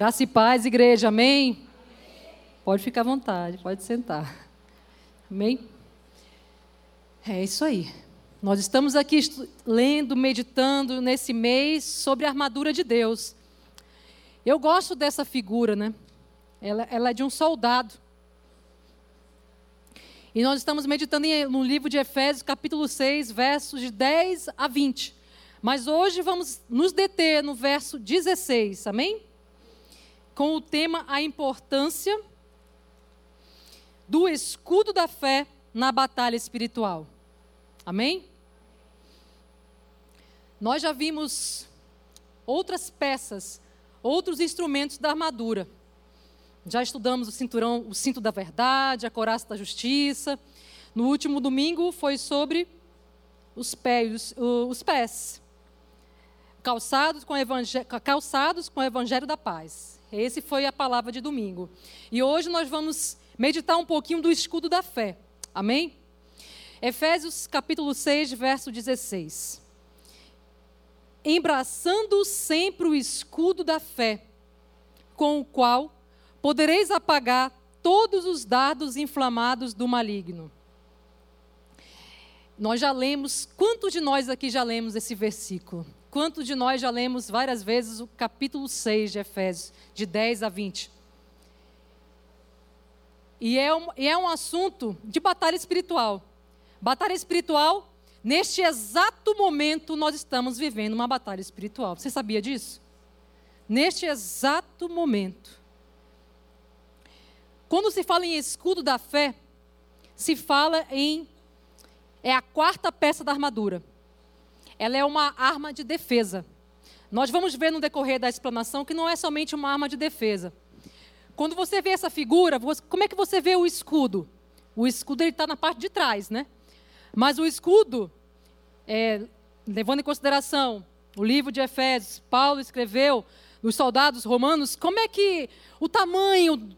Graça e paz, igreja, amém? Pode ficar à vontade, pode sentar. Amém? É isso aí. Nós estamos aqui lendo, meditando nesse mês sobre a armadura de Deus. Eu gosto dessa figura, né? Ela, ela é de um soldado. E nós estamos meditando no livro de Efésios, capítulo 6, versos de 10 a 20. Mas hoje vamos nos deter no verso 16, amém? Com o tema A importância do escudo da fé na batalha espiritual. Amém? Nós já vimos outras peças, outros instrumentos da armadura. Já estudamos o cinturão, o cinto da verdade, a coraça da justiça. No último domingo foi sobre os pés, os pés. Calçados com, calçados com o evangelho da paz. Esse foi a palavra de domingo. E hoje nós vamos meditar um pouquinho do escudo da fé. Amém? Efésios capítulo 6, verso 16. Embraçando sempre o escudo da fé, com o qual podereis apagar todos os dardos inflamados do maligno. Nós já lemos, quantos de nós aqui já lemos esse versículo? Quantos de nós já lemos várias vezes o capítulo 6 de Efésios, de 10 a 20? E é um, e é um assunto de batalha espiritual. Batalha espiritual, neste exato momento, nós estamos vivendo uma batalha espiritual. Você sabia disso? Neste exato momento. Quando se fala em escudo da fé, se fala em. É a quarta peça da armadura. Ela é uma arma de defesa. Nós vamos ver no decorrer da explanação que não é somente uma arma de defesa. Quando você vê essa figura, como é que você vê o escudo? O escudo está na parte de trás, né? Mas o escudo, é, levando em consideração o livro de Efésios, Paulo escreveu, os soldados romanos, como é que o tamanho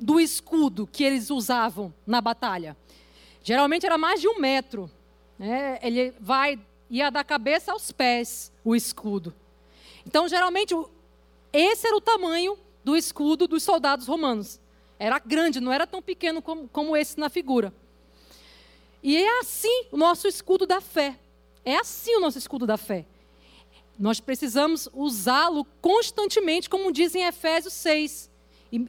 do escudo que eles usavam na batalha. Geralmente era mais de um metro. Né? Ele vai, ia da cabeça aos pés, o escudo. Então, geralmente, esse era o tamanho do escudo dos soldados romanos. Era grande, não era tão pequeno como, como esse na figura. E é assim o nosso escudo da fé. É assim o nosso escudo da fé. Nós precisamos usá-lo constantemente, como diz em Efésios 6. E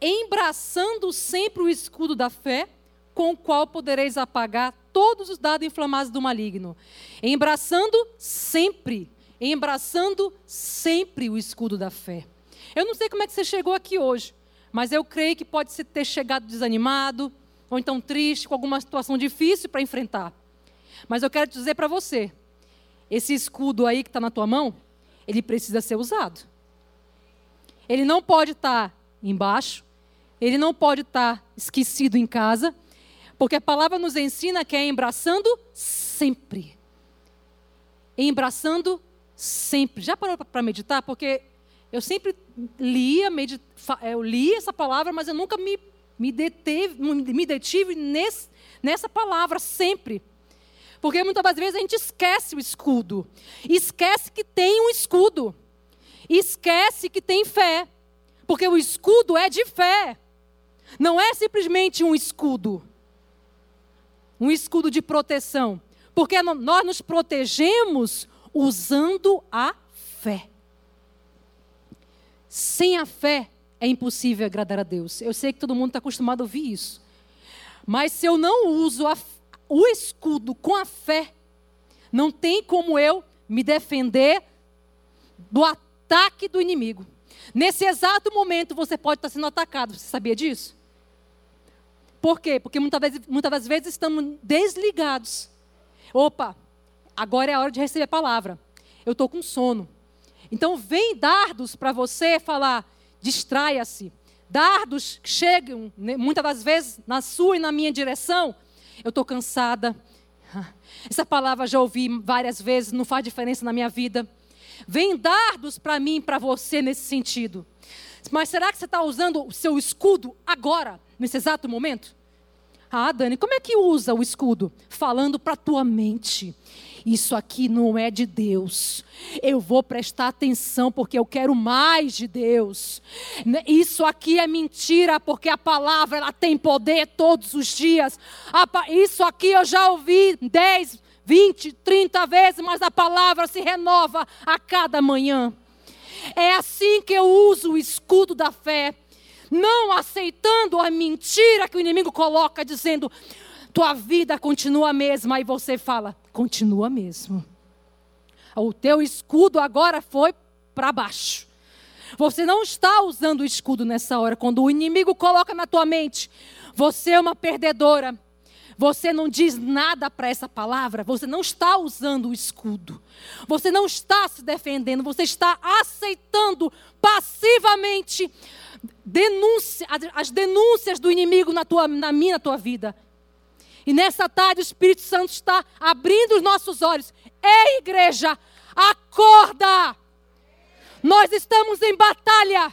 embraçando sempre o escudo da fé, com o qual podereis apagar todos os dados inflamados do maligno. Embraçando sempre, embraçando sempre o escudo da fé. Eu não sei como é que você chegou aqui hoje, mas eu creio que pode ter chegado desanimado, ou então triste, com alguma situação difícil para enfrentar. Mas eu quero dizer para você, esse escudo aí que está na tua mão, ele precisa ser usado. Ele não pode estar tá embaixo, ele não pode estar esquecido em casa, porque a palavra nos ensina que é embraçando sempre. Embraçando sempre. Já parou para meditar? Porque eu sempre lia, medit... eu li essa palavra, mas eu nunca me, me, deteve, me detive nesse, nessa palavra, sempre. Porque muitas vezes a gente esquece o escudo. Esquece que tem um escudo. Esquece que tem fé. Porque o escudo é de fé. Não é simplesmente um escudo, um escudo de proteção, porque nós nos protegemos usando a fé. Sem a fé é impossível agradar a Deus. Eu sei que todo mundo está acostumado a ouvir isso. Mas se eu não uso a, o escudo com a fé, não tem como eu me defender do ataque do inimigo. Nesse exato momento você pode estar sendo atacado. Você sabia disso? Por quê? Porque muitas vezes, muitas das vezes estamos desligados. Opa, agora é a hora de receber a palavra. Eu estou com sono. Então vem dardos para você falar, distraia-se. Dardos que chegam né, muitas das vezes na sua e na minha direção. Eu estou cansada. Essa palavra já ouvi várias vezes, não faz diferença na minha vida. Vem dardos para mim e para você nesse sentido. Mas será que você está usando o seu escudo agora, nesse exato momento? Ah, Dani, como é que usa o escudo? Falando para a tua mente. Isso aqui não é de Deus. Eu vou prestar atenção porque eu quero mais de Deus. Isso aqui é mentira porque a palavra ela tem poder todos os dias. Isso aqui eu já ouvi 10, 20, 30 vezes, mas a palavra se renova a cada manhã. É assim que eu uso o escudo da fé, não aceitando a mentira que o inimigo coloca, dizendo: tua vida continua a mesma, e você fala: continua mesmo. O teu escudo agora foi para baixo. Você não está usando o escudo nessa hora. Quando o inimigo coloca na tua mente, você é uma perdedora. Você não diz nada para essa palavra, você não está usando o escudo. Você não está se defendendo, você está aceitando passivamente denúncia, as denúncias do inimigo na, tua, na minha, na tua vida. E nessa tarde o Espírito Santo está abrindo os nossos olhos. Ei, igreja, acorda! Nós estamos em batalha.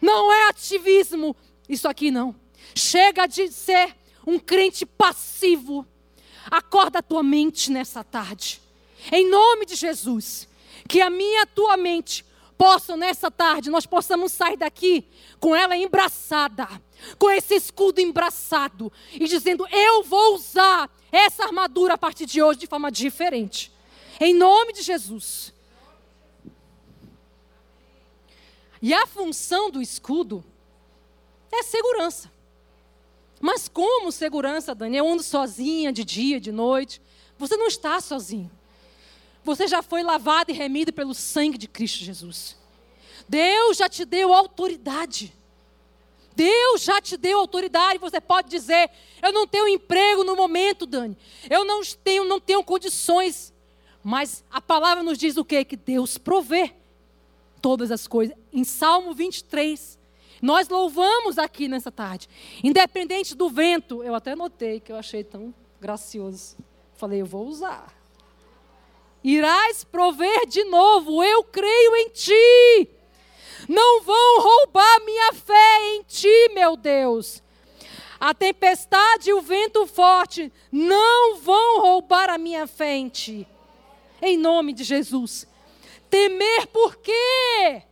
Não é ativismo. Isso aqui não. Chega de ser um crente passivo. Acorda a tua mente nessa tarde. Em nome de Jesus. Que a minha a tua mente possam nessa tarde, nós possamos sair daqui com ela embraçada com esse escudo embraçado e dizendo: Eu vou usar essa armadura a partir de hoje de forma diferente. Em nome de Jesus. E a função do escudo é segurança. Mas como segurança, Dani? Eu ando sozinha de dia, de noite. Você não está sozinho. Você já foi lavado e remido pelo sangue de Cristo Jesus. Deus já te deu autoridade. Deus já te deu autoridade, você pode dizer: Eu não tenho emprego no momento, Dani. Eu não tenho, não tenho condições. Mas a palavra nos diz o quê? Que Deus provê todas as coisas. Em Salmo 23, nós louvamos aqui nessa tarde. Independente do vento, eu até notei que eu achei tão gracioso. Falei, eu vou usar. Irás prover de novo, eu creio em ti não vão roubar minha fé em ti, meu Deus. A tempestade e o vento forte não vão roubar a minha fé em ti. Em nome de Jesus. Temer por quê?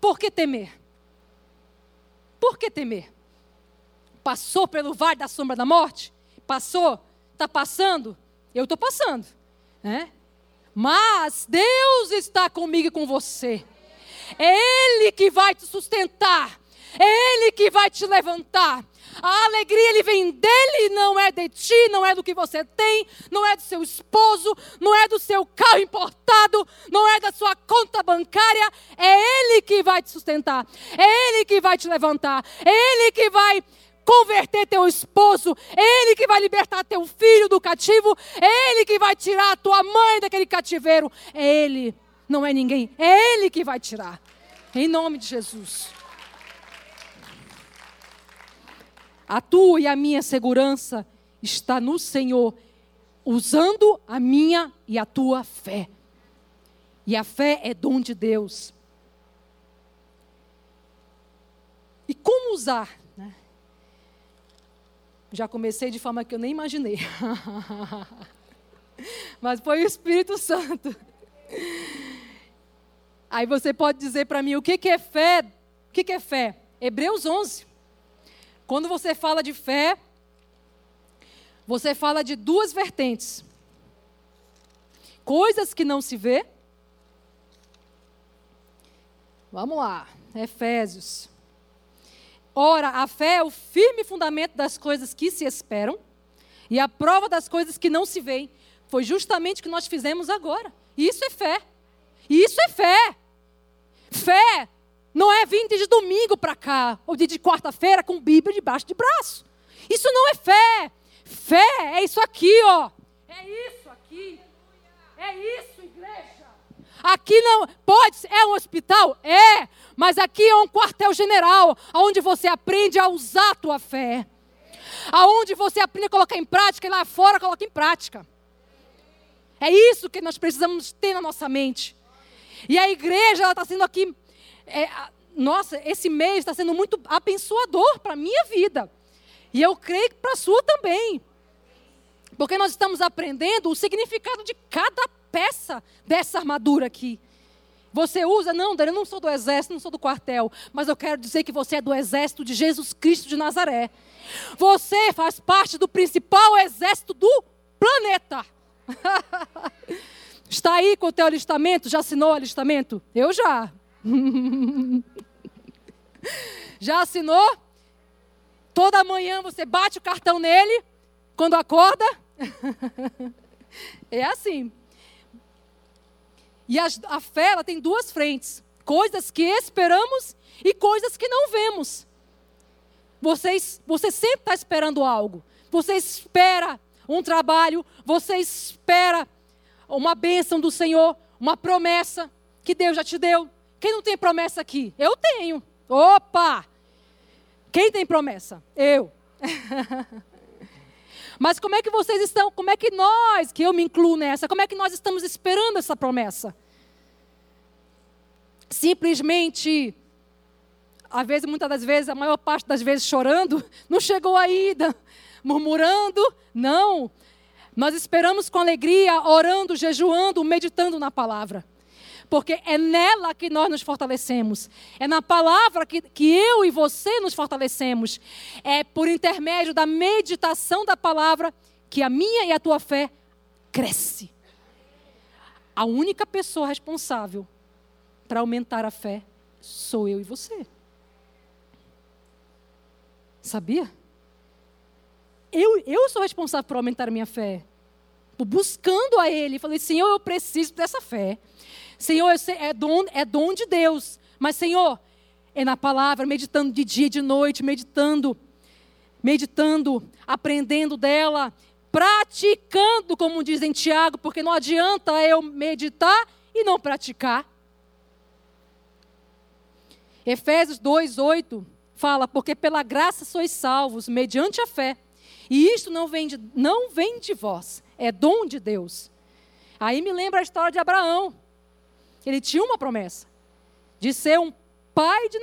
Por que temer? Por que temer? Passou pelo vale da sombra da morte? Passou? Está passando? Eu estou passando. Né? Mas Deus está comigo e com você. É Ele que vai te sustentar. É Ele que vai te levantar. A alegria ele vem dele, não é de ti, não é do que você tem, não é do seu esposo, não é do seu carro importado, não é da sua conta bancária. É ele que vai te sustentar. É ele que vai te levantar. É ele que vai converter teu esposo, Ele que vai libertar teu filho do cativo, Ele que vai tirar a tua mãe daquele cativeiro, é Ele não é ninguém, é Ele que vai tirar. Em nome de Jesus. A tua e a minha segurança está no Senhor, usando a minha e a tua fé. E a fé é dom de Deus. E como usar? Já comecei de forma que eu nem imaginei. Mas foi o Espírito Santo. Aí você pode dizer para mim o que, que é fé? O que, que é fé? Hebreus 11. Quando você fala de fé, você fala de duas vertentes: coisas que não se vê. Vamos lá, Efésios. Ora, a fé é o firme fundamento das coisas que se esperam e a prova das coisas que não se veem. Foi justamente o que nós fizemos agora. Isso é fé. Isso é fé. Fé não é vir de domingo para cá, ou de quarta-feira com Bíblia debaixo de braço. Isso não é fé. Fé é isso aqui, ó. É isso aqui. É isso, igreja. Aqui não pode, é um hospital? É, mas aqui é um quartel-general, onde você aprende a usar a tua fé. Aonde você aprende a colocar em prática e lá fora coloca em prática. É isso que nós precisamos ter na nossa mente. E a igreja, ela está sendo aqui. É, nossa, esse mês está sendo muito abençoador para a minha vida. E eu creio que para a sua também. Porque nós estamos aprendendo o significado de cada peça dessa armadura aqui. Você usa, não, eu não sou do exército, não sou do quartel, mas eu quero dizer que você é do exército de Jesus Cristo de Nazaré. Você faz parte do principal exército do planeta. Está aí com o teu alistamento? Já assinou o alistamento? Eu já. já assinou? Toda manhã você bate o cartão nele quando acorda? é assim. E a, a fé ela tem duas frentes: coisas que esperamos e coisas que não vemos. Vocês, você sempre está esperando algo. Você espera um trabalho, você espera uma bênção do Senhor, uma promessa que Deus já te deu. Quem não tem promessa aqui? Eu tenho. Opa! Quem tem promessa? Eu. Mas como é que vocês estão? Como é que nós, que eu me incluo nessa, como é que nós estamos esperando essa promessa? Simplesmente, às vezes, muitas das vezes, a maior parte das vezes chorando, não chegou ainda, murmurando, não. Nós esperamos com alegria, orando, jejuando, meditando na palavra porque é nela que nós nos fortalecemos. É na palavra que, que eu e você nos fortalecemos. É por intermédio da meditação da palavra que a minha e a tua fé cresce. A única pessoa responsável para aumentar a fé sou eu e você. Sabia? Eu, eu sou responsável por aumentar a minha fé. Buscando a Ele. Falei, Senhor, eu preciso dessa fé. Senhor, é dom, é dom de Deus. Mas, Senhor, é na palavra, meditando de dia e de noite, meditando, meditando, aprendendo dela, praticando, como diz em Tiago, porque não adianta eu meditar e não praticar. Efésios 2, 8 fala, porque pela graça sois salvos, mediante a fé. E isto não vem de, não vem de vós, é dom de Deus. Aí me lembra a história de Abraão. Ele tinha uma promessa de ser um pai de,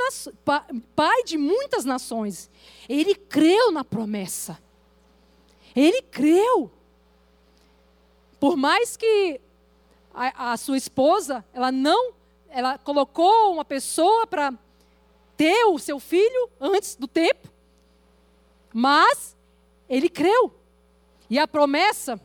pai de muitas nações. Ele creu na promessa. Ele creu. Por mais que a, a sua esposa, ela não, ela colocou uma pessoa para ter o seu filho antes do tempo, mas ele creu. E a promessa,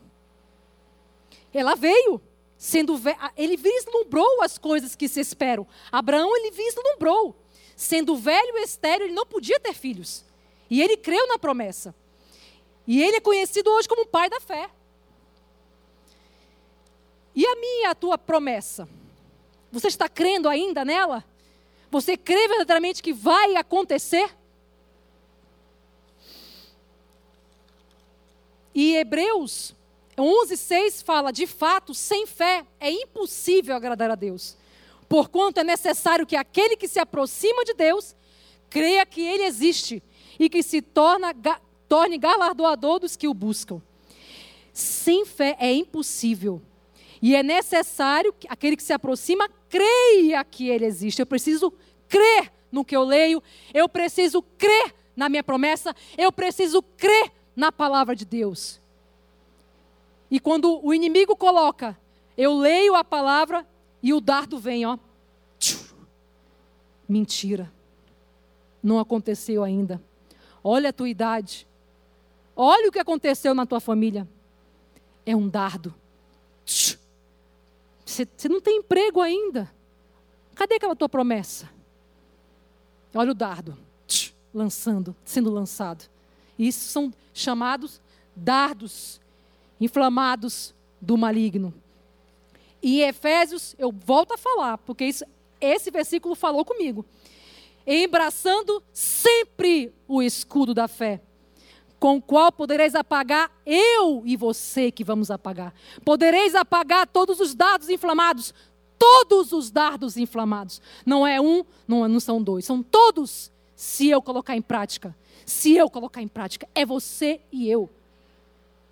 ela veio sendo ele vislumbrou as coisas que se esperam. Abraão ele vislumbrou, sendo velho e estéril, ele não podia ter filhos. E ele creu na promessa. E ele é conhecido hoje como pai da fé. E a minha e a tua promessa? Você está crendo ainda nela? Você crê verdadeiramente que vai acontecer? E Hebreus 11,6 fala: de fato, sem fé é impossível agradar a Deus. Porquanto é necessário que aquele que se aproxima de Deus creia que Ele existe e que se torna, torne galardoador dos que o buscam. Sem fé é impossível. E é necessário que aquele que se aproxima creia que Ele existe. Eu preciso crer no que eu leio, eu preciso crer na minha promessa, eu preciso crer na palavra de Deus. E quando o inimigo coloca, eu leio a palavra e o dardo vem, ó. Mentira. Não aconteceu ainda. Olha a tua idade. Olha o que aconteceu na tua família. É um dardo. Você, não tem emprego ainda. Cadê aquela tua promessa? Olha o dardo. Lançando, sendo lançado. Isso são chamados dardos inflamados do maligno. E em Efésios, eu volto a falar, porque isso, esse versículo falou comigo. Embraçando sempre o escudo da fé, com o qual podereis apagar eu e você que vamos apagar. Podereis apagar todos os dardos inflamados, todos os dardos inflamados. Não é um, não, não são dois, são todos, se eu colocar em prática. Se eu colocar em prática, é você e eu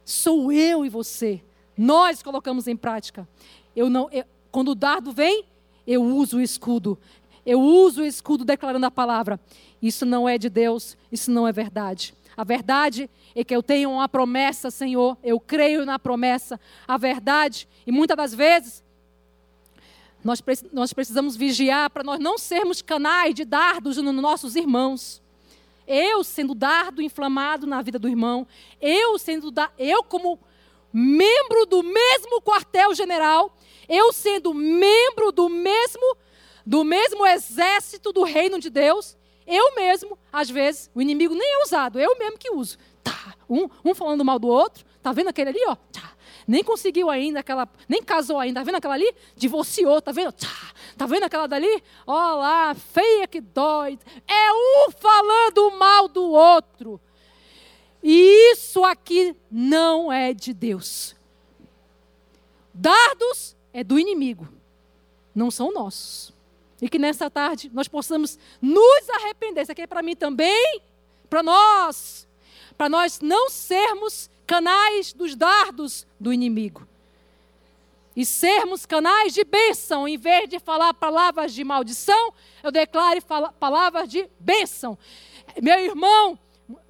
sou eu e você. Nós colocamos em prática. Eu não, eu, quando o dardo vem, eu uso o escudo. eu uso o escudo declarando a palavra. Isso não é de Deus, isso não é verdade. A verdade é que eu tenho uma promessa, Senhor, eu creio na promessa. A verdade, e muitas das vezes, nós, nós precisamos vigiar para nós não sermos canais de dardos nos nossos irmãos. Eu sendo dardo inflamado na vida do irmão, eu sendo da, eu como membro do mesmo quartel-general, eu sendo membro do mesmo do mesmo exército do reino de Deus, eu mesmo, às vezes, o inimigo nem é usado, eu mesmo que uso. Tá, um, um falando mal do outro, tá vendo aquele ali, ó? Tá, nem conseguiu ainda aquela, nem casou ainda, tá vendo aquela ali? Divorciou, tá vendo? Tá, vendo aquela dali? Ó lá, feia que dói. É um falando mal do outro. E isso aqui não é de Deus. Dardos é do inimigo, não são nossos. E que nessa tarde nós possamos nos arrepender. Isso aqui é para mim também, para nós. Para nós não sermos canais dos dardos do inimigo. E sermos canais de bênção, em vez de falar palavras de maldição, eu declaro palavras de bênção. Meu irmão,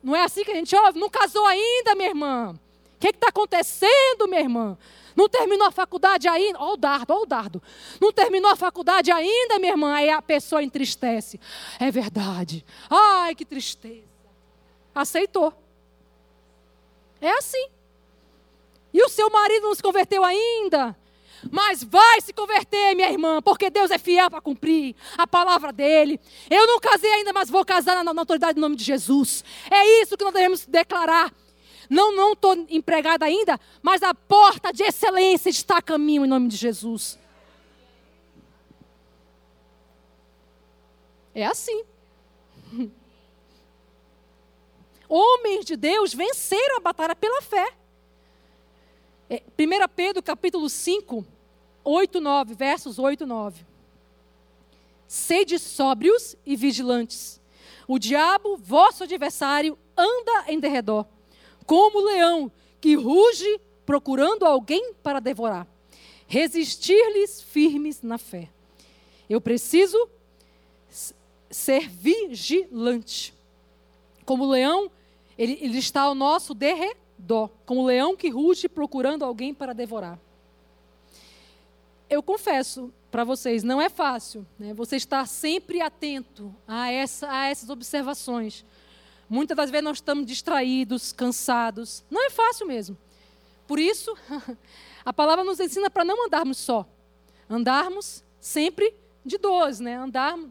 não é assim que a gente ouve? Não casou ainda, minha irmã. O que está acontecendo, minha irmã? Não terminou a faculdade ainda? Olha o dardo, olha o dardo. Não terminou a faculdade ainda, minha irmã? Aí a pessoa entristece. É verdade. Ai, que tristeza. Aceitou. É assim. E o seu marido não se converteu ainda? Mas vai se converter, minha irmã, porque Deus é fiel para cumprir a palavra dele. Eu não casei ainda, mas vou casar na, na autoridade do nome de Jesus. É isso que nós devemos declarar. Não, não estou empregada ainda, mas a porta de excelência está a caminho em nome de Jesus. É assim. Homens de Deus venceram a batalha pela fé. 1 é, Pedro capítulo 5, 8, 9, versos 8 e 9. Sede sóbrios e vigilantes. O diabo, vosso adversário, anda em derredor como leão que ruge procurando alguém para devorar. Resistir-lhes firmes na fé. Eu preciso ser vigilante. Como leão, ele, ele está ao nosso derredor. Como leão que ruge procurando alguém para devorar. Eu confesso para vocês, não é fácil. Né? Você estar sempre atento a, essa, a essas observações. Muitas das vezes nós estamos distraídos, cansados. Não é fácil mesmo. Por isso, a palavra nos ensina para não andarmos só. Andarmos sempre de dois, né? Andarmos,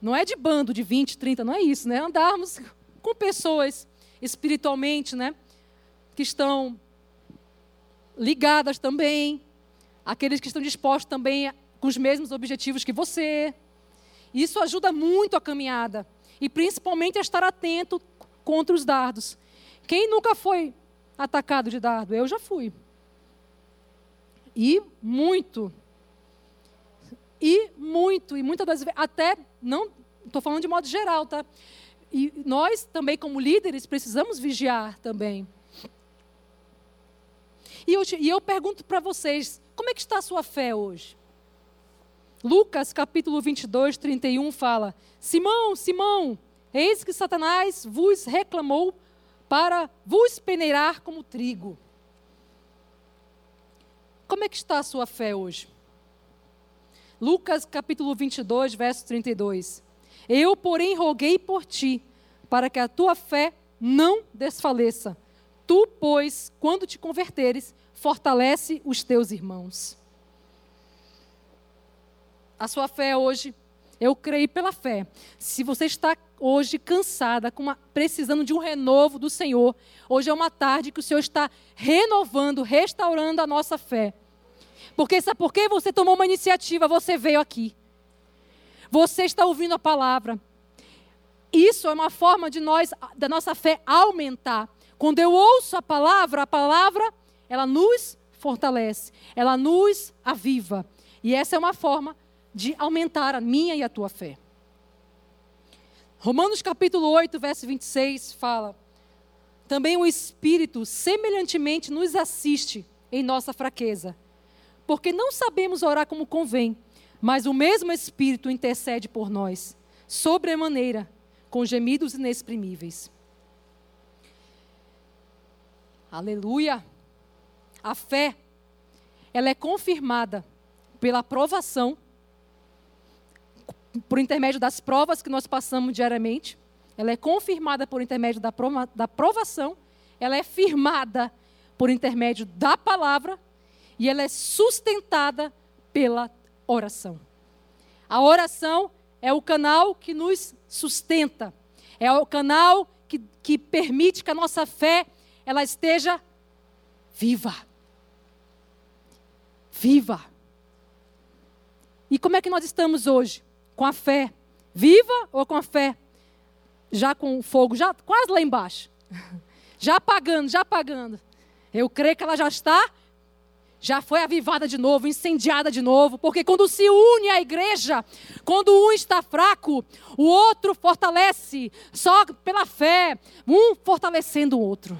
não é de bando de 20, 30, não é isso, né? Andarmos com pessoas espiritualmente, né? Que estão ligadas também, aqueles que estão dispostos também com os mesmos objetivos que você. Isso ajuda muito a caminhada e principalmente a estar atento contra os dardos. Quem nunca foi atacado de dardo? Eu já fui. E muito. E muito, e muitas das vezes, até, não estou falando de modo geral, tá? E nós também, como líderes, precisamos vigiar também. E eu, e eu pergunto para vocês, como é que está a sua fé hoje? Lucas capítulo 22, 31 fala: Simão, Simão, eis que Satanás vos reclamou para vos peneirar como trigo. Como é que está a sua fé hoje? Lucas capítulo 22, verso 32. Eu, porém, roguei por ti, para que a tua fé não desfaleça. Tu, pois, quando te converteres, fortalece os teus irmãos a sua fé hoje. Eu creio pela fé. Se você está hoje cansada, uma, precisando de um renovo do Senhor, hoje é uma tarde que o Senhor está renovando, restaurando a nossa fé. Porque sabe por quê? Você tomou uma iniciativa, você veio aqui. Você está ouvindo a palavra. Isso é uma forma de nós, da nossa fé aumentar. Quando eu ouço a palavra, a palavra, ela nos fortalece, ela nos aviva. E essa é uma forma de aumentar a minha e a tua fé. Romanos capítulo 8, verso 26 fala: Também o Espírito semelhantemente nos assiste em nossa fraqueza, porque não sabemos orar como convém, Mas o mesmo Espírito intercede por nós, sobremaneira, com gemidos inexprimíveis. Aleluia! A fé, ela é confirmada pela aprovação, por intermédio das provas que nós passamos diariamente. Ela é confirmada por intermédio da, da aprovação. Ela é firmada por intermédio da palavra. E ela é sustentada pela oração. A oração é o canal que nos sustenta, é o canal que, que permite que a nossa fé ela esteja viva. Viva. E como é que nós estamos hoje? Com a fé viva ou com a fé já com fogo já quase lá embaixo? Já apagando, já apagando. Eu creio que ela já está já foi avivada de novo, incendiada de novo, porque quando se une à igreja, quando um está fraco, o outro fortalece, só pela fé, um fortalecendo o outro.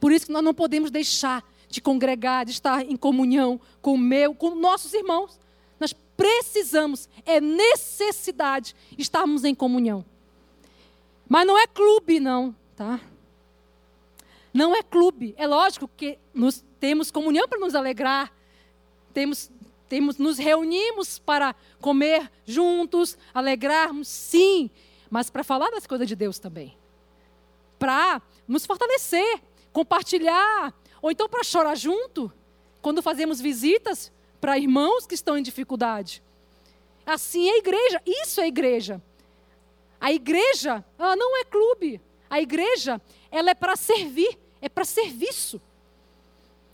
Por isso que nós não podemos deixar de congregar, de estar em comunhão com o meu, com nossos irmãos. Nós precisamos, é necessidade estarmos em comunhão. Mas não é clube, não, tá? Não é clube. É lógico que nos temos comunhão para nos alegrar, temos, temos, nos reunimos para comer juntos, alegrarmos, sim, mas para falar das coisas de Deus também. Para nos fortalecer, compartilhar, ou então para chorar junto, quando fazemos visitas para irmãos que estão em dificuldade. Assim é a igreja, isso é igreja. A igreja, ela não é clube. A igreja, ela é para servir é para serviço.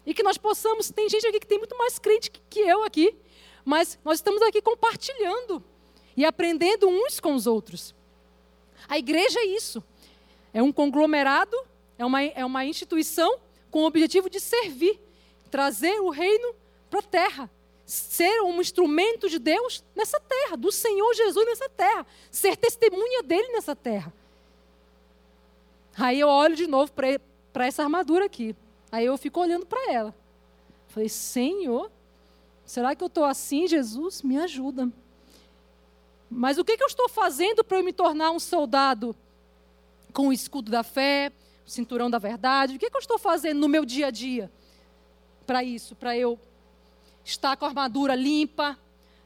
E que nós possamos, tem gente aqui que tem muito mais crente que, eu aqui, mas nós estamos aqui compartilhando e aprendendo uns com os outros. A igreja é isso. É um conglomerado, é uma, é uma instituição com o objetivo de servir, trazer o reino para a terra, ser um instrumento de Deus nessa terra, do Senhor Jesus nessa terra, ser testemunha dele nessa terra. Aí eu olho de novo para essa armadura aqui. Aí eu fico olhando para ela. Falei, Senhor, será que eu estou assim, Jesus? Me ajuda. Mas o que, que eu estou fazendo para eu me tornar um soldado com o escudo da fé, o cinturão da verdade? O que, que eu estou fazendo no meu dia a dia para isso? Para eu estar com a armadura limpa,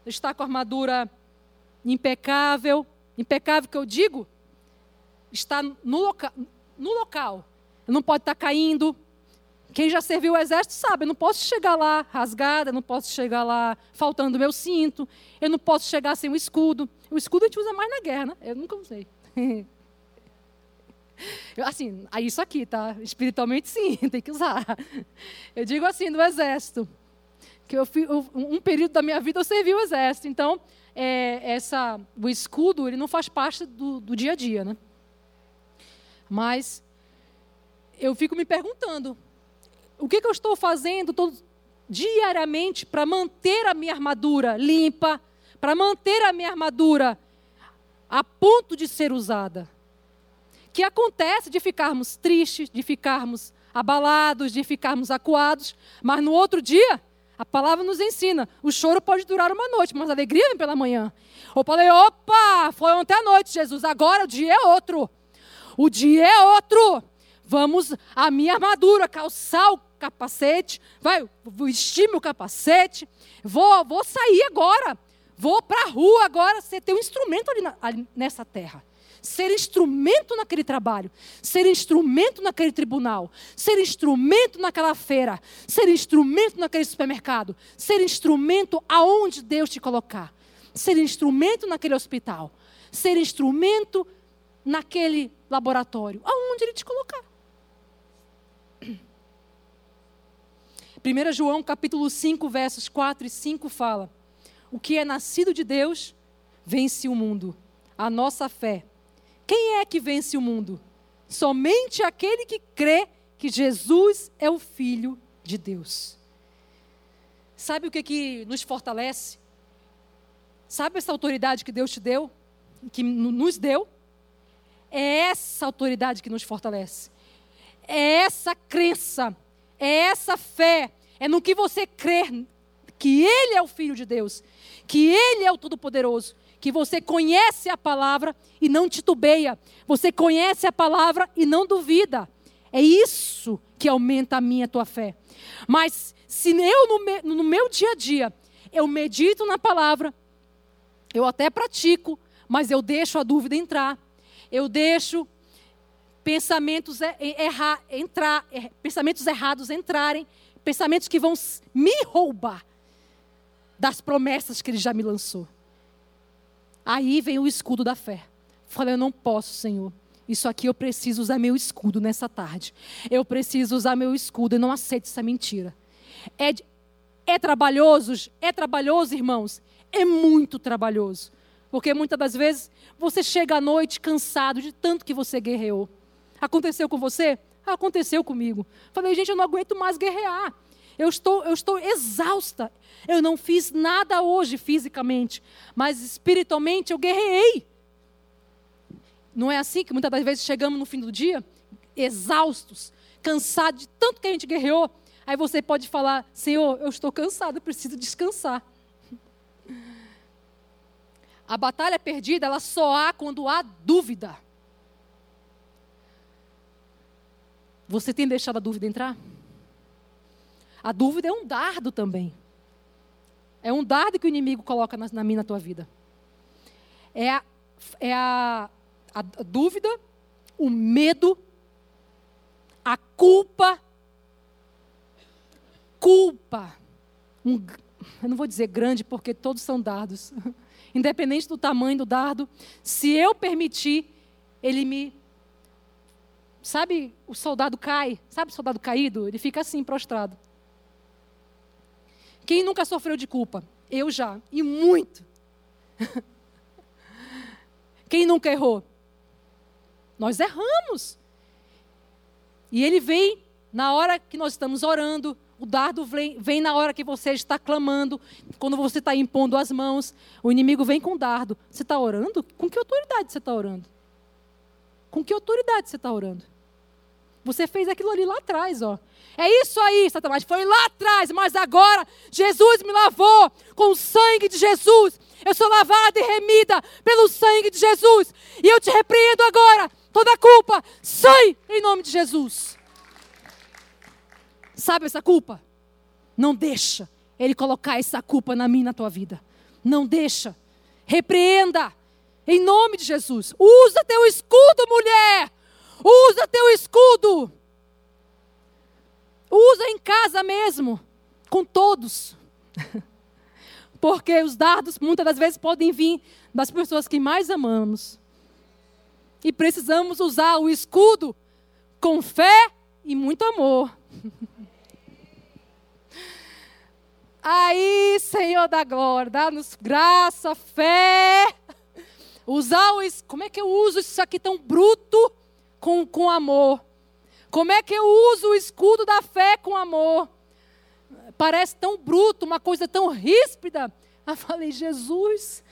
estar com a armadura impecável. Impecável que eu digo, está no, loca no local não pode estar caindo. Quem já serviu o exército sabe, eu não posso chegar lá rasgada, eu não posso chegar lá faltando meu cinto, eu não posso chegar sem o escudo. O escudo a gente usa mais na guerra, né? Eu nunca usei. assim, isso aqui, tá? Espiritualmente sim, tem que usar. Eu digo assim, do exército. Que eu, um período da minha vida eu servi o exército. Então, é, essa, o escudo, ele não faz parte do, do dia a dia, né? Mas eu fico me perguntando: o que, que eu estou fazendo todo, diariamente para manter a minha armadura limpa, para manter a minha armadura a ponto de ser usada? Que acontece de ficarmos tristes, de ficarmos abalados, de ficarmos acuados, mas no outro dia, a palavra nos ensina: o choro pode durar uma noite, mas a alegria vem pela manhã. Eu falei: opa, foi ontem à noite, Jesus, agora o dia é outro. O dia é outro. Vamos, a minha armadura, calçar o capacete, vai vestir meu capacete, vou, vou sair agora, vou para a rua agora, ser ter um instrumento ali, na, ali nessa terra. Ser instrumento naquele trabalho, ser instrumento naquele tribunal, ser instrumento naquela feira, ser instrumento naquele supermercado, ser instrumento aonde Deus te colocar, ser instrumento naquele hospital, ser instrumento naquele laboratório, aonde Ele te colocar. 1 João capítulo 5, versos 4 e 5 fala: O que é nascido de Deus vence o mundo. A nossa fé. Quem é que vence o mundo? Somente aquele que crê que Jesus é o Filho de Deus. Sabe o que, que nos fortalece? Sabe essa autoridade que Deus te deu? Que nos deu? É essa autoridade que nos fortalece. É essa crença. É essa fé é no que você crê, que Ele é o Filho de Deus, que Ele é o Todo-Poderoso, que você conhece a palavra e não titubeia, você conhece a palavra e não duvida. É isso que aumenta a minha tua fé. Mas se eu, no, me, no meu dia a dia, eu medito na palavra, eu até pratico, mas eu deixo a dúvida entrar, eu deixo pensamentos, erra, entrar, er, pensamentos errados entrarem, pensamentos que vão me roubar das promessas que ele já me lançou. Aí vem o escudo da fé. Falei, eu não posso, Senhor. Isso aqui eu preciso usar meu escudo nessa tarde. Eu preciso usar meu escudo e não aceito essa mentira. É, é trabalhoso? É trabalhoso, irmãos? É muito trabalhoso. Porque muitas das vezes você chega à noite cansado de tanto que você guerreou. Aconteceu com você? Aconteceu comigo. Falei, gente, eu não aguento mais guerrear. Eu estou, eu estou exausta. Eu não fiz nada hoje fisicamente, mas espiritualmente eu guerreei. Não é assim que muitas das vezes chegamos no fim do dia, exaustos, cansados de tanto que a gente guerreou. Aí você pode falar: Senhor, eu estou cansado, eu preciso descansar. A batalha perdida, ela só há quando há dúvida. Você tem deixado a dúvida entrar? A dúvida é um dardo também. É um dardo que o inimigo coloca na, na minha na tua vida. É a, é a, a, dúvida, o medo, a culpa. Culpa. Um, eu não vou dizer grande porque todos são dardos. Independente do tamanho do dardo, se eu permitir, ele me Sabe, o soldado cai, sabe o soldado caído? Ele fica assim, prostrado. Quem nunca sofreu de culpa? Eu já, e muito. Quem nunca errou? Nós erramos. E ele vem na hora que nós estamos orando, o dardo vem, vem na hora que você está clamando, quando você está impondo as mãos, o inimigo vem com o dardo. Você está orando? Com que autoridade você está orando? Com que autoridade você está orando? Você fez aquilo ali lá atrás, ó. É isso aí, Satanás. Foi lá atrás, mas agora Jesus me lavou com o sangue de Jesus. Eu sou lavada e remida pelo sangue de Jesus. E eu te repreendo agora. Toda culpa, sai em nome de Jesus. Sabe essa culpa? Não deixa ele colocar essa culpa na minha na tua vida. Não deixa. Repreenda. Em nome de Jesus. Usa teu escudo, mulher. Usa teu escudo. Usa em casa mesmo, com todos. Porque os dardos muitas das vezes podem vir das pessoas que mais amamos. E precisamos usar o escudo com fé e muito amor. Aí, Senhor da glória, dá-nos graça, fé. Usar o. Como é que eu uso isso aqui tão bruto? Com, com amor? Como é que eu uso o escudo da fé com amor? Parece tão bruto, uma coisa tão ríspida. Eu falei, Jesus,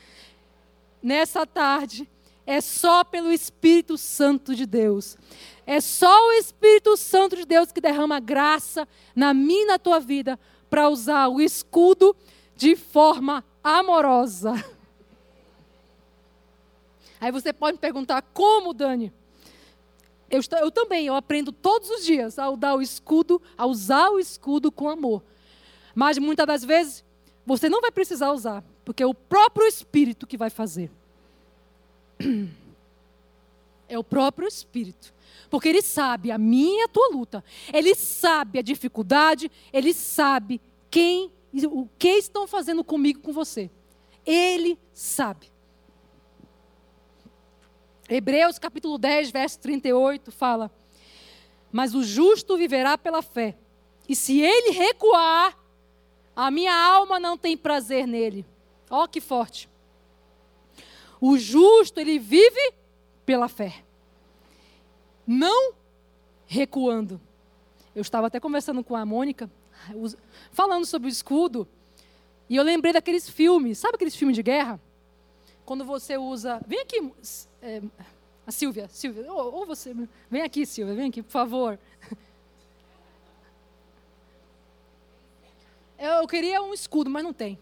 nessa tarde, é só pelo Espírito Santo de Deus. É só o Espírito Santo de Deus que derrama graça na minha e na tua vida para usar o escudo de forma amorosa. Aí você pode me perguntar, como, Dani? Eu, eu também, eu aprendo todos os dias a usar o escudo, a usar o escudo com amor. Mas muitas das vezes você não vai precisar usar, porque é o próprio Espírito que vai fazer. É o próprio Espírito. Porque Ele sabe a minha e a tua luta. Ele sabe a dificuldade. Ele sabe quem, o que estão fazendo comigo, com você. Ele sabe. Hebreus capítulo 10, verso 38 fala: Mas o justo viverá pela fé, e se ele recuar, a minha alma não tem prazer nele. Ó, oh, que forte. O justo, ele vive pela fé, não recuando. Eu estava até conversando com a Mônica, falando sobre o escudo, e eu lembrei daqueles filmes, sabe aqueles filmes de guerra? Quando você usa. Vem aqui, é, a Silvia, Silvia, ou, ou, você, vem aqui, Silvia, vem aqui, por favor. Eu queria um escudo, mas não tem.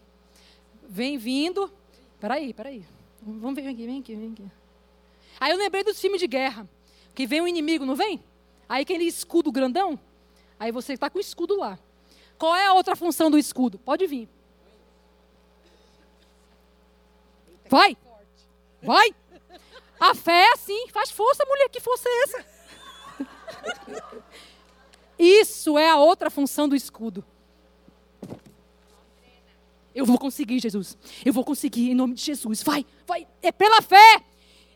Vem vindo. Peraí, peraí. Vamos ver, vem aqui, vem aqui, vem aqui. Aí eu lembrei dos filmes de guerra. Que vem um inimigo, não vem? Aí aquele escudo grandão. Aí você está com o escudo lá. Qual é a outra função do escudo? Pode vir. Vai. Vai. A fé é assim. Faz força, mulher. Que força é essa? Isso é a outra função do escudo. Eu vou conseguir, Jesus. Eu vou conseguir em nome de Jesus. Vai, vai. É pela fé.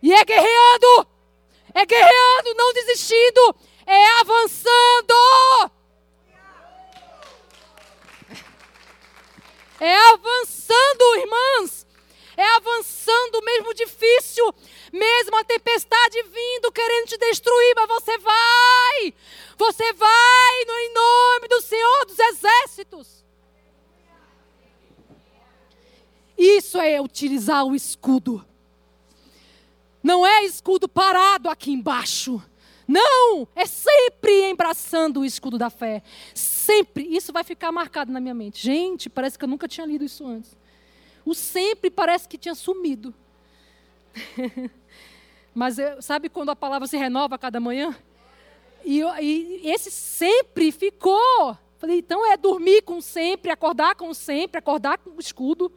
E é guerreando. É guerreando, não desistindo. É avançando. É avançando, irmãs. É avançando, mesmo difícil, mesmo a tempestade vindo, querendo te destruir, mas você vai. Você vai no em nome do Senhor dos Exércitos. Isso é utilizar o escudo. Não é escudo parado aqui embaixo. Não, é sempre embraçando o escudo da fé. Sempre. Isso vai ficar marcado na minha mente. Gente, parece que eu nunca tinha lido isso antes. O sempre parece que tinha sumido. Mas sabe quando a palavra se renova a cada manhã? E, e esse sempre ficou. Falei, então é dormir com sempre, acordar com sempre, acordar com o escudo.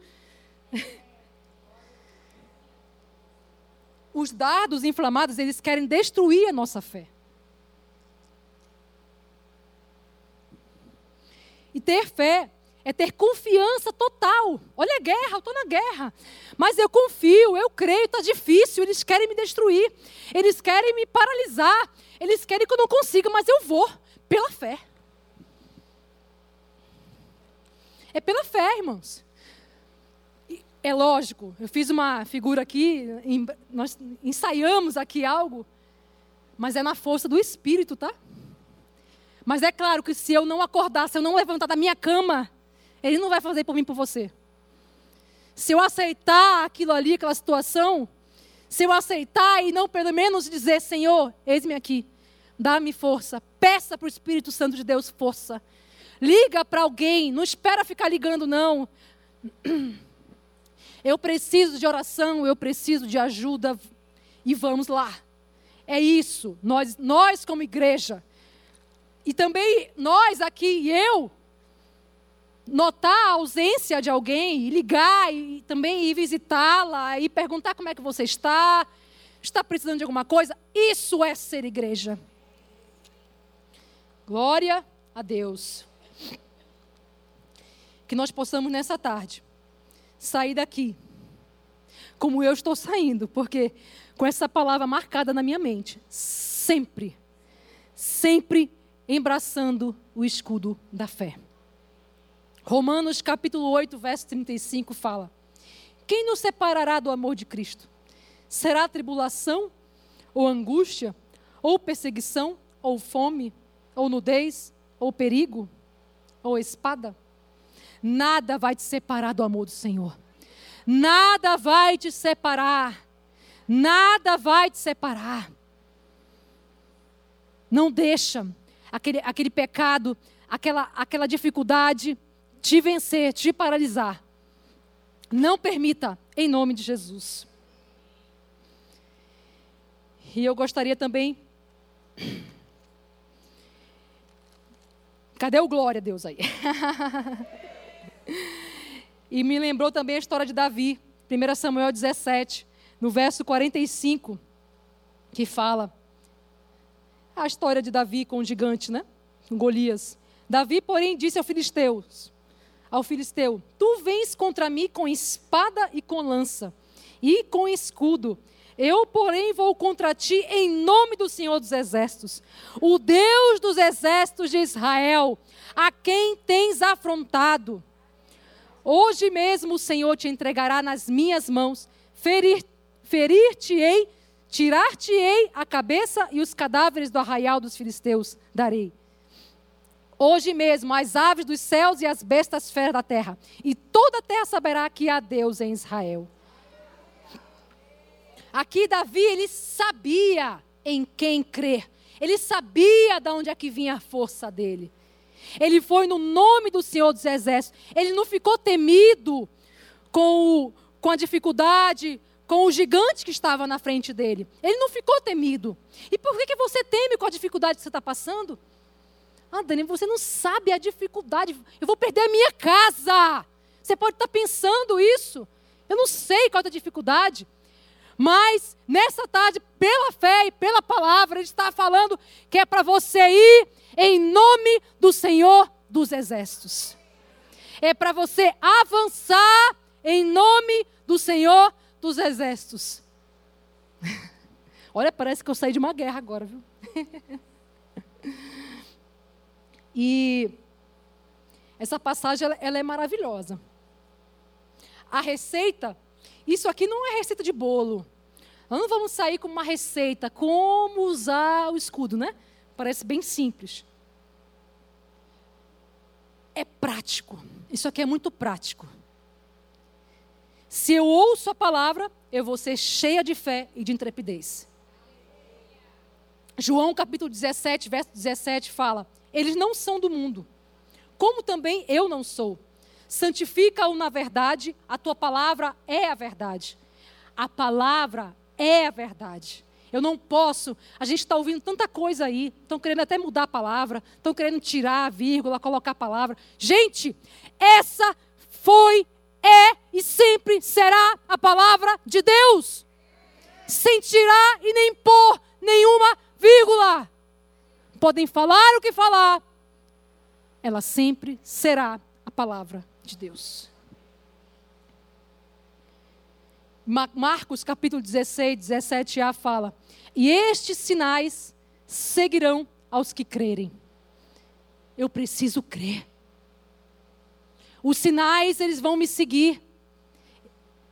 Os dardos inflamados, eles querem destruir a nossa fé. E ter fé é ter confiança total. Olha a guerra, eu estou na guerra. Mas eu confio, eu creio, está difícil. Eles querem me destruir. Eles querem me paralisar. Eles querem que eu não consiga, mas eu vou, pela fé. É pela fé, irmãos. É lógico, eu fiz uma figura aqui, nós ensaiamos aqui algo, mas é na força do Espírito, tá? Mas é claro que se eu não acordar, se eu não levantar da minha cama, Ele não vai fazer por mim por você. Se eu aceitar aquilo ali, aquela situação, se eu aceitar e não pelo menos dizer, Senhor, eis-me aqui, dá-me força, peça para o Espírito Santo de Deus força. Liga para alguém, não espera ficar ligando, não. Eu preciso de oração, eu preciso de ajuda. E vamos lá. É isso, nós, nós como igreja. E também nós aqui e eu, notar a ausência de alguém, ligar e também ir visitá-la e perguntar como é que você está, está precisando de alguma coisa, isso é ser igreja. Glória a Deus. Que nós possamos nessa tarde sair daqui como eu estou saindo, porque com essa palavra marcada na minha mente, sempre, sempre embraçando o escudo da fé. Romanos capítulo 8, verso 35 fala: Quem nos separará do amor de Cristo? Será tribulação, ou angústia, ou perseguição, ou fome, ou nudez, ou perigo, ou espada? Nada vai te separar do amor do Senhor. Nada vai te separar. Nada vai te separar. Não deixa aquele, aquele pecado, aquela, aquela dificuldade te vencer, te paralisar. Não permita, em nome de Jesus. E eu gostaria também. Cadê o glória a Deus aí? e me lembrou também a história de Davi, 1 Samuel 17, no verso 45, que fala a história de Davi com o gigante, né? Com Golias. Davi, porém, disse ao filisteus, ao filisteu: Tu vens contra mim com espada e com lança, e com escudo. Eu, porém, vou contra ti em nome do Senhor dos Exércitos, o Deus dos exércitos de Israel, a quem tens afrontado. Hoje mesmo o Senhor te entregará nas minhas mãos, ferir-te-ei, ferir tirar-te-ei a cabeça e os cadáveres do arraial dos filisteus darei. Hoje mesmo as aves dos céus e as bestas feras da terra, e toda a terra saberá que há Deus em Israel. Aqui Davi, ele sabia em quem crer. Ele sabia de onde é que vinha a força dele. Ele foi no nome do Senhor dos Exércitos. Ele não ficou temido com, o, com a dificuldade, com o gigante que estava na frente dele. Ele não ficou temido. E por que, que você teme com a dificuldade que você está passando? Ah, Dani, você não sabe a dificuldade. Eu vou perder a minha casa. Você pode estar pensando isso. Eu não sei qual é a dificuldade. Mas nessa tarde, pela fé e pela palavra, ele está falando que é para você ir em nome do Senhor dos Exércitos. É para você avançar em nome do Senhor dos Exércitos. Olha, parece que eu saí de uma guerra agora, viu? e essa passagem ela, é maravilhosa. A receita, isso aqui não é receita de bolo. Nós não vamos sair com uma receita, como usar o escudo, né? Parece bem simples. É prático. Isso aqui é muito prático. Se eu ouço a palavra, eu vou ser cheia de fé e de intrepidez. João capítulo 17, verso 17 fala: Eles não são do mundo, como também eu não sou. Santifica-o na verdade, a tua palavra é a verdade. A palavra é a verdade. Eu não posso. A gente está ouvindo tanta coisa aí. Estão querendo até mudar a palavra. Estão querendo tirar a vírgula, colocar a palavra. Gente, essa foi, é e sempre será a palavra de Deus. Sem tirar e nem pôr nenhuma vírgula. Podem falar o que falar. Ela sempre será a palavra de Deus. Marcos capítulo 16, 17a fala: E estes sinais seguirão aos que crerem. Eu preciso crer. Os sinais, eles vão me seguir.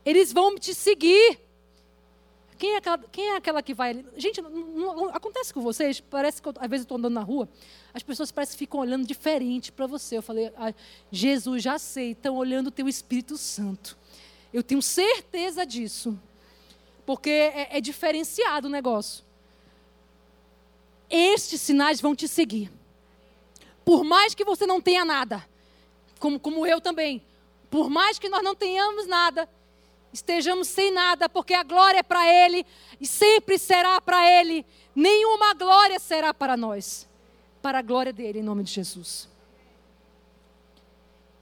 Eles vão te seguir. Quem é aquela, quem é aquela que vai. Gente, não, não, acontece com vocês? Parece que eu, às vezes eu estou andando na rua, as pessoas parecem que ficam olhando diferente para você. Eu falei, ah, Jesus, já sei, estão olhando o teu Espírito Santo. Eu tenho certeza disso. Porque é, é diferenciado o negócio. Estes sinais vão te seguir. Por mais que você não tenha nada, como, como eu também, por mais que nós não tenhamos nada, estejamos sem nada, porque a glória é para Ele e sempre será para Ele, nenhuma glória será para nós, para a glória dele, em nome de Jesus.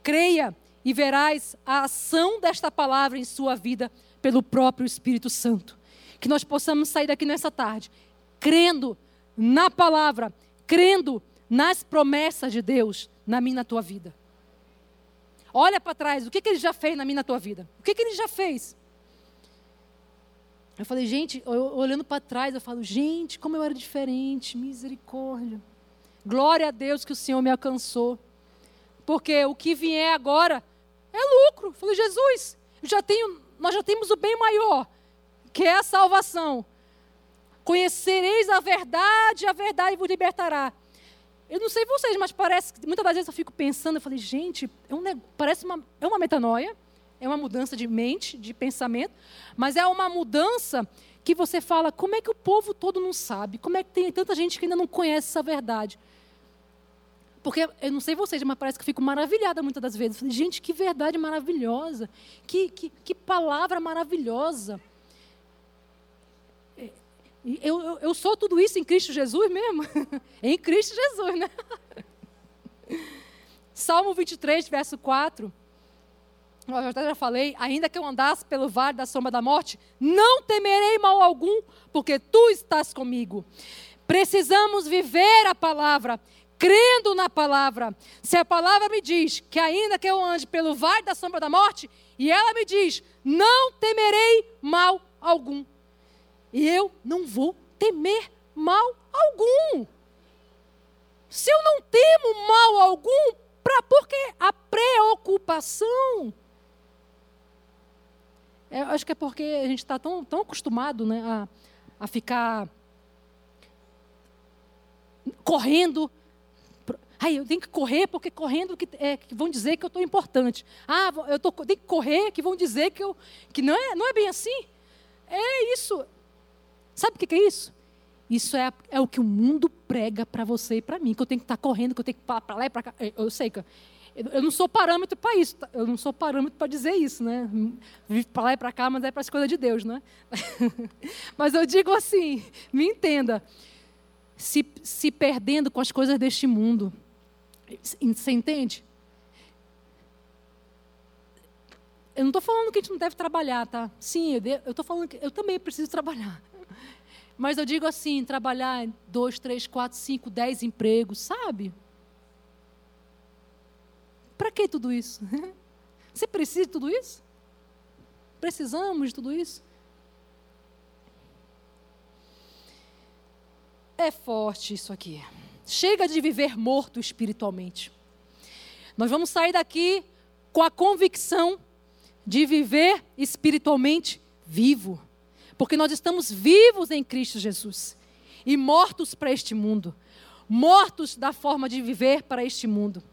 Creia e verás a ação desta palavra em sua vida pelo próprio Espírito Santo. Que nós possamos sair daqui nessa tarde crendo na palavra, crendo nas promessas de Deus na minha na tua vida. Olha para trás, o que, que ele já fez na minha na tua vida? O que, que ele já fez? Eu falei, gente, olhando para trás, eu falo, gente, como eu era diferente, misericórdia. Glória a Deus que o Senhor me alcançou. Porque o que vier agora é lucro. Eu falei, Jesus, já tenho, nós já temos o bem maior, que é a salvação. Conhecereis a verdade, a verdade vos libertará. Eu não sei vocês, mas parece que muitas das vezes eu fico pensando, eu falei, gente, é um, parece uma, é uma metanoia, é uma mudança de mente, de pensamento, mas é uma mudança que você fala, como é que o povo todo não sabe? Como é que tem tanta gente que ainda não conhece essa verdade? Porque eu não sei vocês, mas parece que eu fico maravilhada muitas das vezes. Falei, gente, que verdade maravilhosa. Que, que, que palavra maravilhosa. Eu, eu, eu, sou tudo isso em Cristo Jesus mesmo? em Cristo Jesus, né? Salmo 23, verso 4. Eu já falei, ainda que eu andasse pelo vale da sombra da morte, não temerei mal algum, porque tu estás comigo. Precisamos viver a palavra crendo na palavra. Se a palavra me diz que ainda que eu ande pelo vale da sombra da morte, e ela me diz: não temerei mal algum. E eu não vou temer mal algum. Se eu não temo mal algum, para porque a preocupação eu acho que é porque a gente está tão, tão acostumado né, a, a ficar correndo Ai, eu tenho que correr porque correndo que, é, que vão dizer que eu estou importante. Ah, eu tô, tenho que correr que vão dizer que, eu, que não, é, não é bem assim. É isso. Sabe o que, é isso? Isso é, é o que o mundo prega para você e para mim, que eu tenho que estar tá correndo, que eu tenho que ir para lá e para cá. Eu sei que eu não sou parâmetro para isso, tá? eu não sou parâmetro para dizer isso, né? Vive para lá e para cá, mas é para as coisas de Deus, né? mas eu digo assim, me entenda, se, se perdendo com as coisas deste mundo, você entende? Eu não estou falando que a gente não deve trabalhar, tá? Sim, eu estou falando que eu também preciso trabalhar. Mas eu digo assim, trabalhar dois, três, quatro, cinco, dez empregos, sabe? Para que tudo isso? Você precisa de tudo isso? Precisamos de tudo isso? É forte isso aqui. Chega de viver morto espiritualmente. Nós vamos sair daqui com a convicção de viver espiritualmente vivo. Porque nós estamos vivos em Cristo Jesus e mortos para este mundo. Mortos da forma de viver para este mundo.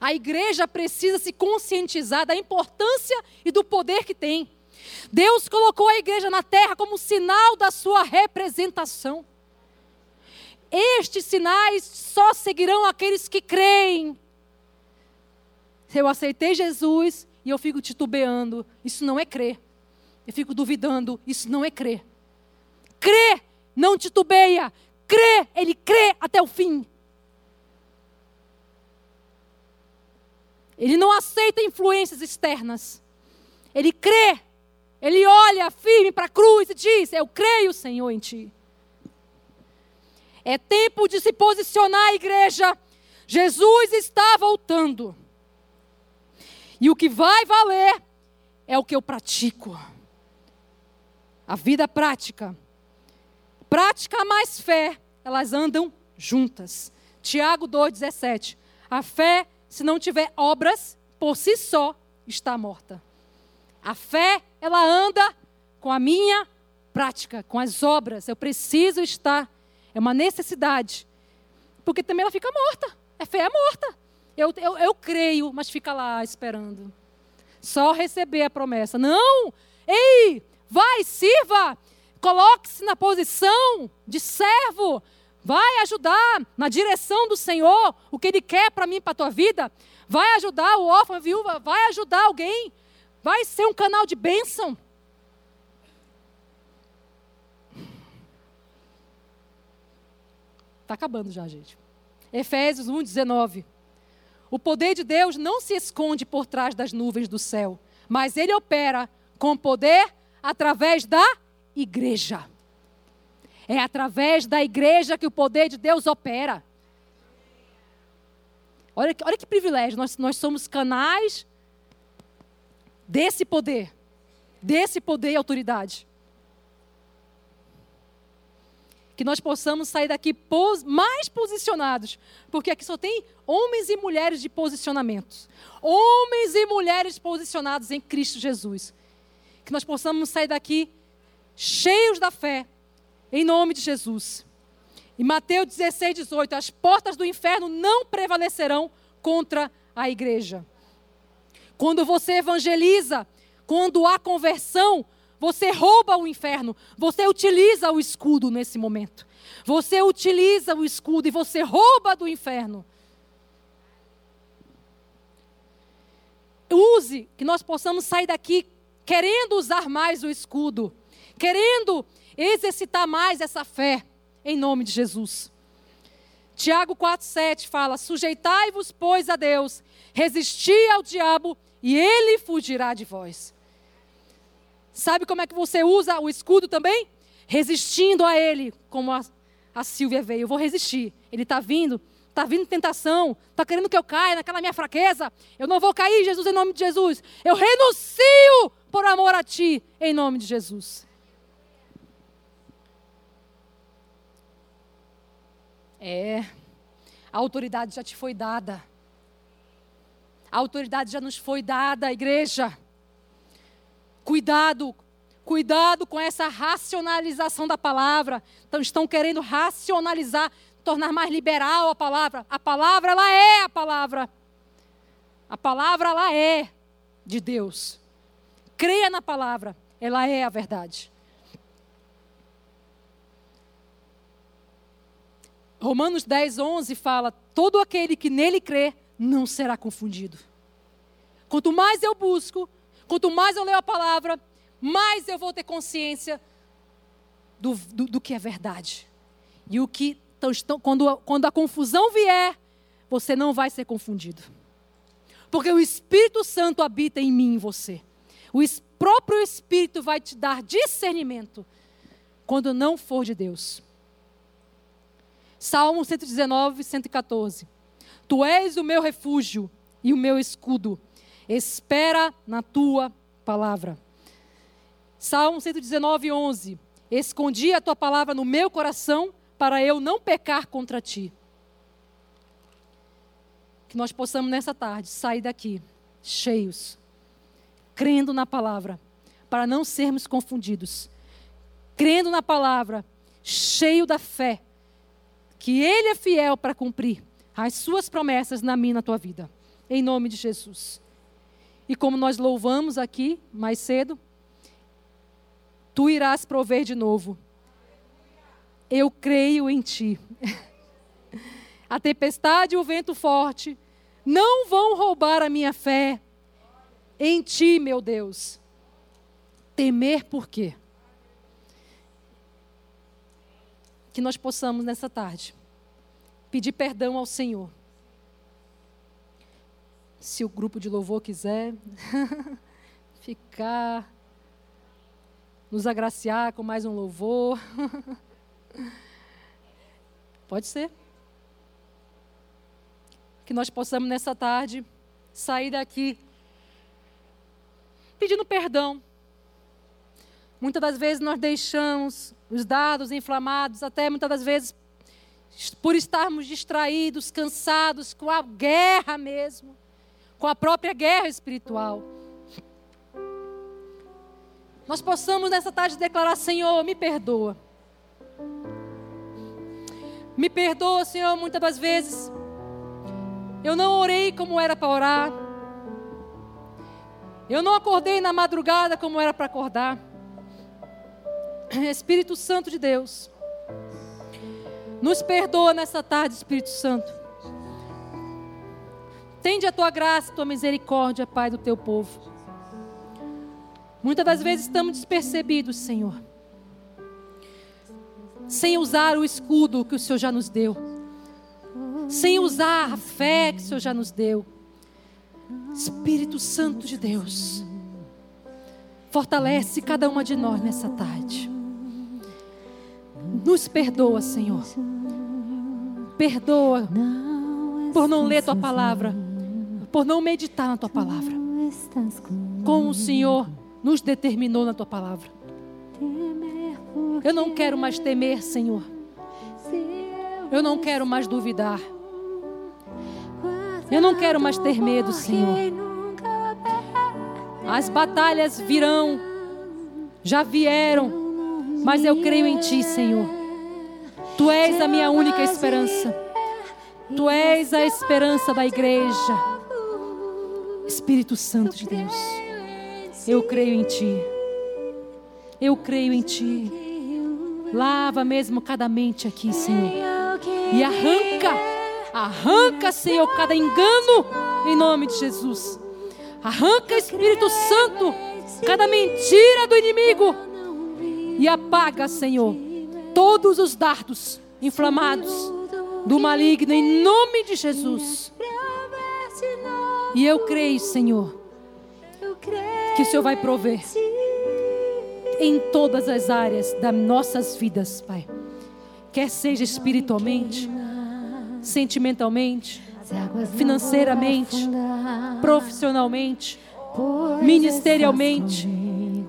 A igreja precisa se conscientizar da importância e do poder que tem. Deus colocou a igreja na terra como sinal da sua representação. Estes sinais só seguirão aqueles que creem. Eu aceitei Jesus e eu fico titubeando, isso não é crer. Eu fico duvidando, isso não é crer. Crê, não titubeia. Crê, ele crê até o fim. Ele não aceita influências externas. Ele crê. Ele olha firme para a cruz e diz: Eu creio, Senhor, em Ti. É tempo de se posicionar, igreja. Jesus está voltando. E o que vai valer é o que eu pratico. A vida prática. Prática mais fé, elas andam juntas. Tiago 2,17. A fé se não tiver obras, por si só está morta. A fé, ela anda com a minha prática, com as obras. Eu preciso estar, é uma necessidade. Porque também ela fica morta. A fé é morta. Eu, eu, eu creio, mas fica lá esperando. Só receber a promessa. Não! Ei! Vai, sirva! Coloque-se na posição de servo. Vai ajudar na direção do Senhor o que Ele quer para mim, para a tua vida. Vai ajudar o órfão, a viúva. Vai ajudar alguém. Vai ser um canal de bênção. Está acabando já, gente. Efésios 1, 19. O poder de Deus não se esconde por trás das nuvens do céu, mas ele opera com poder através da igreja. É através da igreja que o poder de Deus opera. Olha, olha que privilégio, nós, nós somos canais desse poder, desse poder e autoridade. Que nós possamos sair daqui pos, mais posicionados, porque aqui só tem homens e mulheres de posicionamento. Homens e mulheres posicionados em Cristo Jesus. Que nós possamos sair daqui cheios da fé, em nome de Jesus. Em Mateus 16, 18, as portas do inferno não prevalecerão contra a igreja. Quando você evangeliza, quando há conversão, você rouba o inferno, você utiliza o escudo nesse momento. Você utiliza o escudo e você rouba do inferno. Use, que nós possamos sair daqui querendo usar mais o escudo, querendo exercitar mais essa fé, em nome de Jesus. Tiago 4,7 fala: Sujeitai-vos, pois, a Deus, resisti ao diabo e ele fugirá de vós. Sabe como é que você usa o escudo também? Resistindo a ele, como a, a Silvia veio. Eu vou resistir. Ele está vindo, está vindo tentação, está querendo que eu caia naquela minha fraqueza. Eu não vou cair, Jesus, em nome de Jesus. Eu renuncio por amor a ti, em nome de Jesus. É, a autoridade já te foi dada. A autoridade já nos foi dada, igreja. Cuidado, cuidado com essa racionalização da palavra. Então estão querendo racionalizar, tornar mais liberal a palavra. A palavra ela é a palavra. A palavra ela é de Deus. Creia na palavra, ela é a verdade. Romanos 10, 11 fala: todo aquele que nele crê não será confundido. Quanto mais eu busco, quanto mais eu leio a palavra, mais eu vou ter consciência do, do, do que é verdade. E o que então, quando, quando a confusão vier, você não vai ser confundido. Porque o Espírito Santo habita em mim e em você. O próprio Espírito vai te dar discernimento quando não for de Deus. Salmo 119, 114. Tu és o meu refúgio e o meu escudo. Espera na tua palavra. Salmo 119, 11. Escondi a tua palavra no meu coração para eu não pecar contra ti. Que nós possamos nessa tarde sair daqui cheios, crendo na palavra, para não sermos confundidos. Crendo na palavra, cheio da fé, que Ele é fiel para cumprir as Suas promessas na minha e na tua vida. Em nome de Jesus. E como nós louvamos aqui mais cedo, tu irás prover de novo eu creio em ti. A tempestade e o vento forte não vão roubar a minha fé em ti, meu Deus. Temer por quê? Que nós possamos nessa tarde pedir perdão ao Senhor. Se o grupo de louvor quiser ficar, nos agraciar com mais um louvor. Pode ser. Que nós possamos nessa tarde sair daqui pedindo perdão. Muitas das vezes nós deixamos os dados inflamados, até muitas das vezes por estarmos distraídos, cansados com a guerra mesmo, com a própria guerra espiritual. Nós possamos nessa tarde declarar: Senhor, me perdoa. Me perdoa, Senhor, muitas das vezes. Eu não orei como era para orar. Eu não acordei na madrugada como era para acordar. Espírito Santo de Deus, nos perdoa nessa tarde, Espírito Santo. Tende a tua graça, a tua misericórdia, Pai, do teu povo. Muitas das vezes estamos despercebidos, Senhor sem usar o escudo que o Senhor já nos deu, sem usar a fé que o Senhor já nos deu. Espírito Santo de Deus, fortalece cada uma de nós nessa tarde. Nos perdoa, Senhor. Perdoa por não ler tua palavra, por não meditar na tua palavra. Como o Senhor nos determinou na tua palavra. Eu não quero mais temer, Senhor. Eu não quero mais duvidar. Eu não quero mais ter medo, Senhor. As batalhas virão, já vieram, mas eu creio em Ti, Senhor. Tu és a minha única esperança. Tu és a esperança da igreja. Espírito Santo de Deus, eu creio em Ti. Eu creio em Ti. Lava mesmo cada mente aqui, Senhor. E arranca, arranca, Senhor, cada engano em nome de Jesus. Arranca, Espírito Santo, cada mentira do inimigo. E apaga, Senhor, todos os dardos inflamados do maligno em nome de Jesus. E eu creio, Senhor, que o Senhor vai prover em todas as áreas das nossas vidas, Pai. Quer seja espiritualmente, sentimentalmente, financeiramente, profissionalmente, ministerialmente,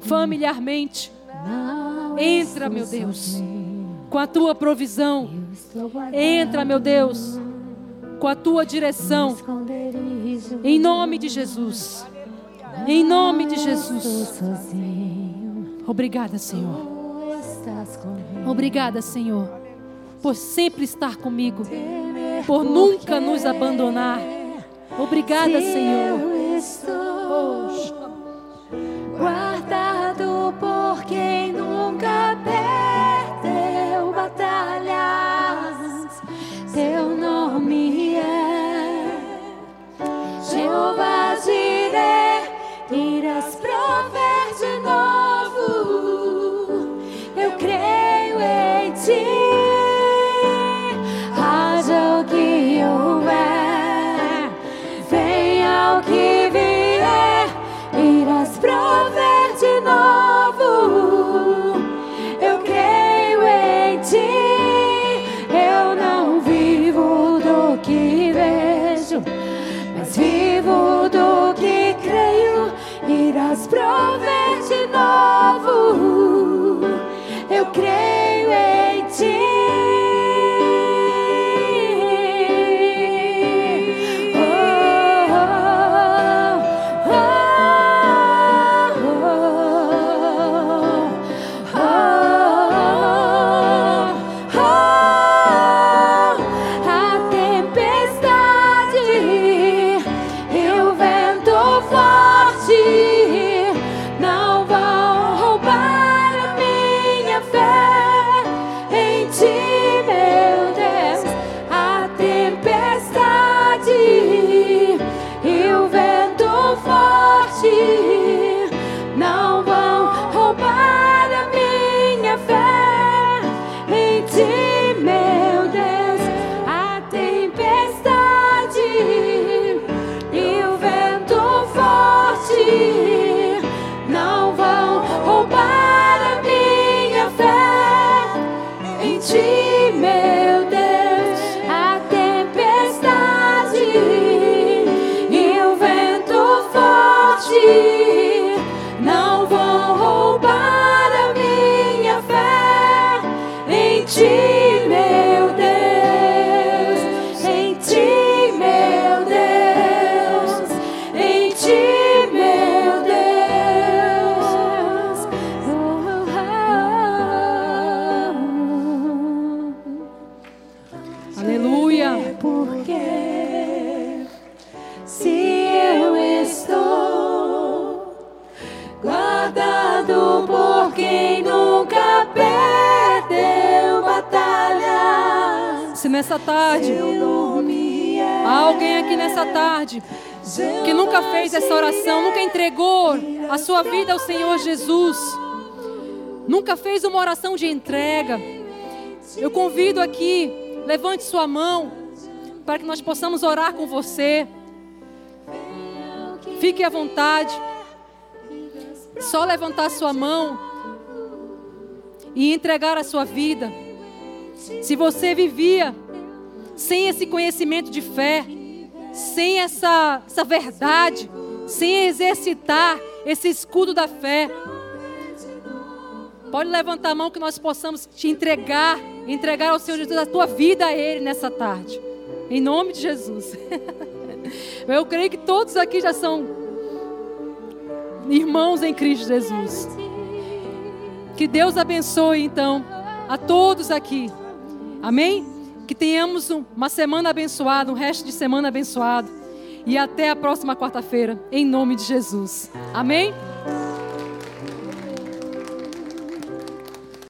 familiarmente. Entra, meu Deus, com a tua provisão. Entra, meu Deus, com a tua direção. Em nome de Jesus. Em nome de Jesus. Obrigada, Senhor. Obrigada, Senhor, por sempre estar comigo, por nunca nos abandonar. Obrigada, Senhor. Guardado tarde que nunca fez essa oração, nunca entregou a sua vida ao Senhor Jesus, nunca fez uma oração de entrega. Eu convido aqui, levante sua mão para que nós possamos orar com você. Fique à vontade. Só levantar sua mão e entregar a sua vida. Se você vivia sem esse conhecimento de fé, sem essa, essa verdade, sem exercitar esse escudo da fé. Pode levantar a mão que nós possamos te entregar, entregar ao Senhor Jesus a tua vida a Ele nessa tarde. Em nome de Jesus. Eu creio que todos aqui já são irmãos em Cristo Jesus. Que Deus abençoe então a todos aqui. Amém? Que tenhamos uma semana abençoada, um resto de semana abençoado. E até a próxima quarta-feira, em nome de Jesus. Amém?